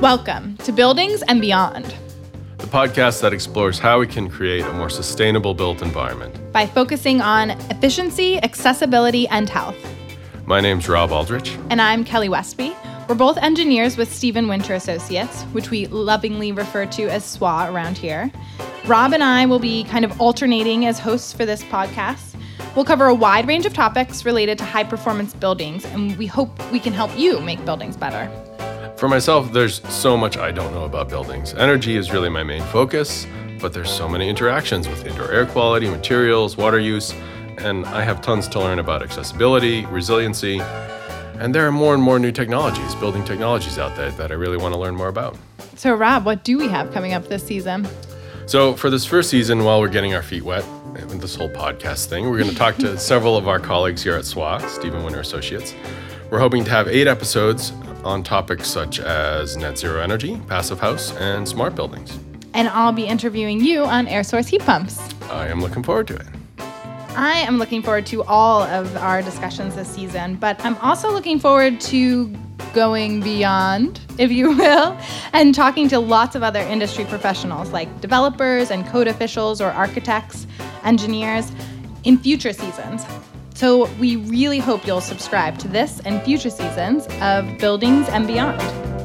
Welcome to Buildings and Beyond the podcast that explores how we can create a more sustainable built environment by focusing on efficiency, accessibility, and health. My name's Rob Aldrich. And I'm Kelly Westby. We're both engineers with Steven Winter Associates, which we lovingly refer to as SWA around here. Rob and I will be kind of alternating as hosts for this podcast. We'll cover a wide range of topics related to high performance buildings, and we hope we can help you make buildings better. For myself, there's so much I don't know about buildings. Energy is really my main focus, but there's so many interactions with indoor air quality, materials, water use, and I have tons to learn about accessibility, resiliency, and there are more and more new technologies, building technologies out there that I really want to learn more about. So, Rob, what do we have coming up this season? So, for this first season, while we're getting our feet wet this whole podcast thing, we're going to talk to several of our colleagues here at SWA, Steven Winter Associates. We're hoping to have eight episodes on topics such as net zero energy, passive house, and smart buildings. And I'll be interviewing you on air source heat pumps. I am looking forward to it. I am looking forward to all of our discussions this season, but I'm also looking forward to going beyond, if you will, and talking to lots of other industry professionals like developers and code officials or architects, engineers in future seasons. So we really hope you'll subscribe to this and future seasons of Buildings and Beyond.